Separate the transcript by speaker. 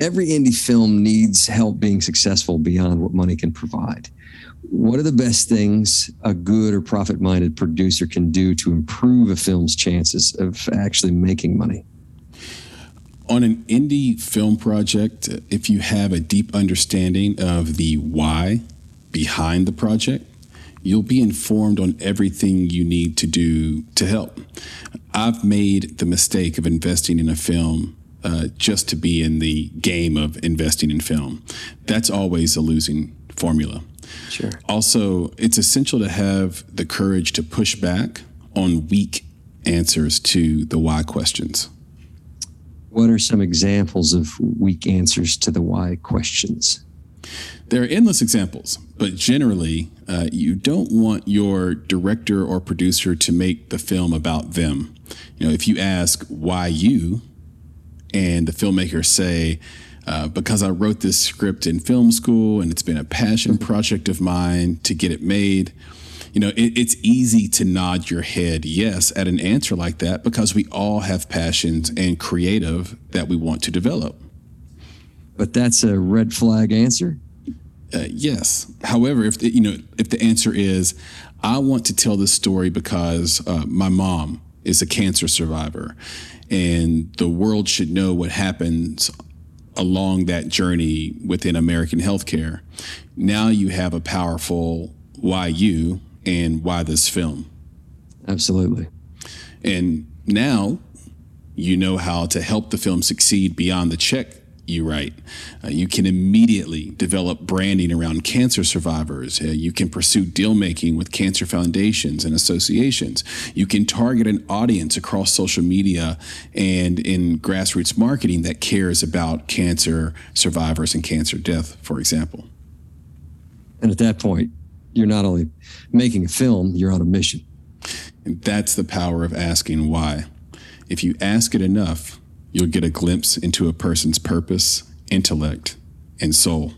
Speaker 1: every indie film needs help being successful beyond what money can provide. What are the best things a good or profit minded producer can do to improve a film's chances of actually making money?
Speaker 2: On an indie film project, if you have a deep understanding of the why behind the project, you'll be informed on everything you need to do to help. I've made the mistake of investing in a film uh, just to be in the game of investing in film. That's always a losing formula.
Speaker 1: Sure.
Speaker 2: Also, it's essential to have the courage to push back on weak answers to the why questions.
Speaker 1: What are some examples of weak answers to the why questions?
Speaker 2: There are endless examples, but generally, uh, you don't want your director or producer to make the film about them. You know, if you ask why you, and the filmmakers say, uh, because I wrote this script in film school and it's been a passion project of mine to get it made. You know, it, it's easy to nod your head yes at an answer like that because we all have passions and creative that we want to develop.
Speaker 1: But that's a red flag answer.
Speaker 2: Uh, yes. However, if the, you know if the answer is, I want to tell this story because uh, my mom is a cancer survivor, and the world should know what happens along that journey within American healthcare. Now you have a powerful why you and why this film.
Speaker 1: Absolutely.
Speaker 2: And now you know how to help the film succeed beyond the check you write. Uh, you can immediately develop branding around cancer survivors. Uh, you can pursue deal making with cancer foundations and associations. You can target an audience across social media and in grassroots marketing that cares about cancer survivors and cancer death, for example.
Speaker 1: And at that point, you're not only making a film, you're on a mission.
Speaker 2: And that's the power of asking why. If you ask it enough, you'll get a glimpse into a person's purpose, intellect, and soul.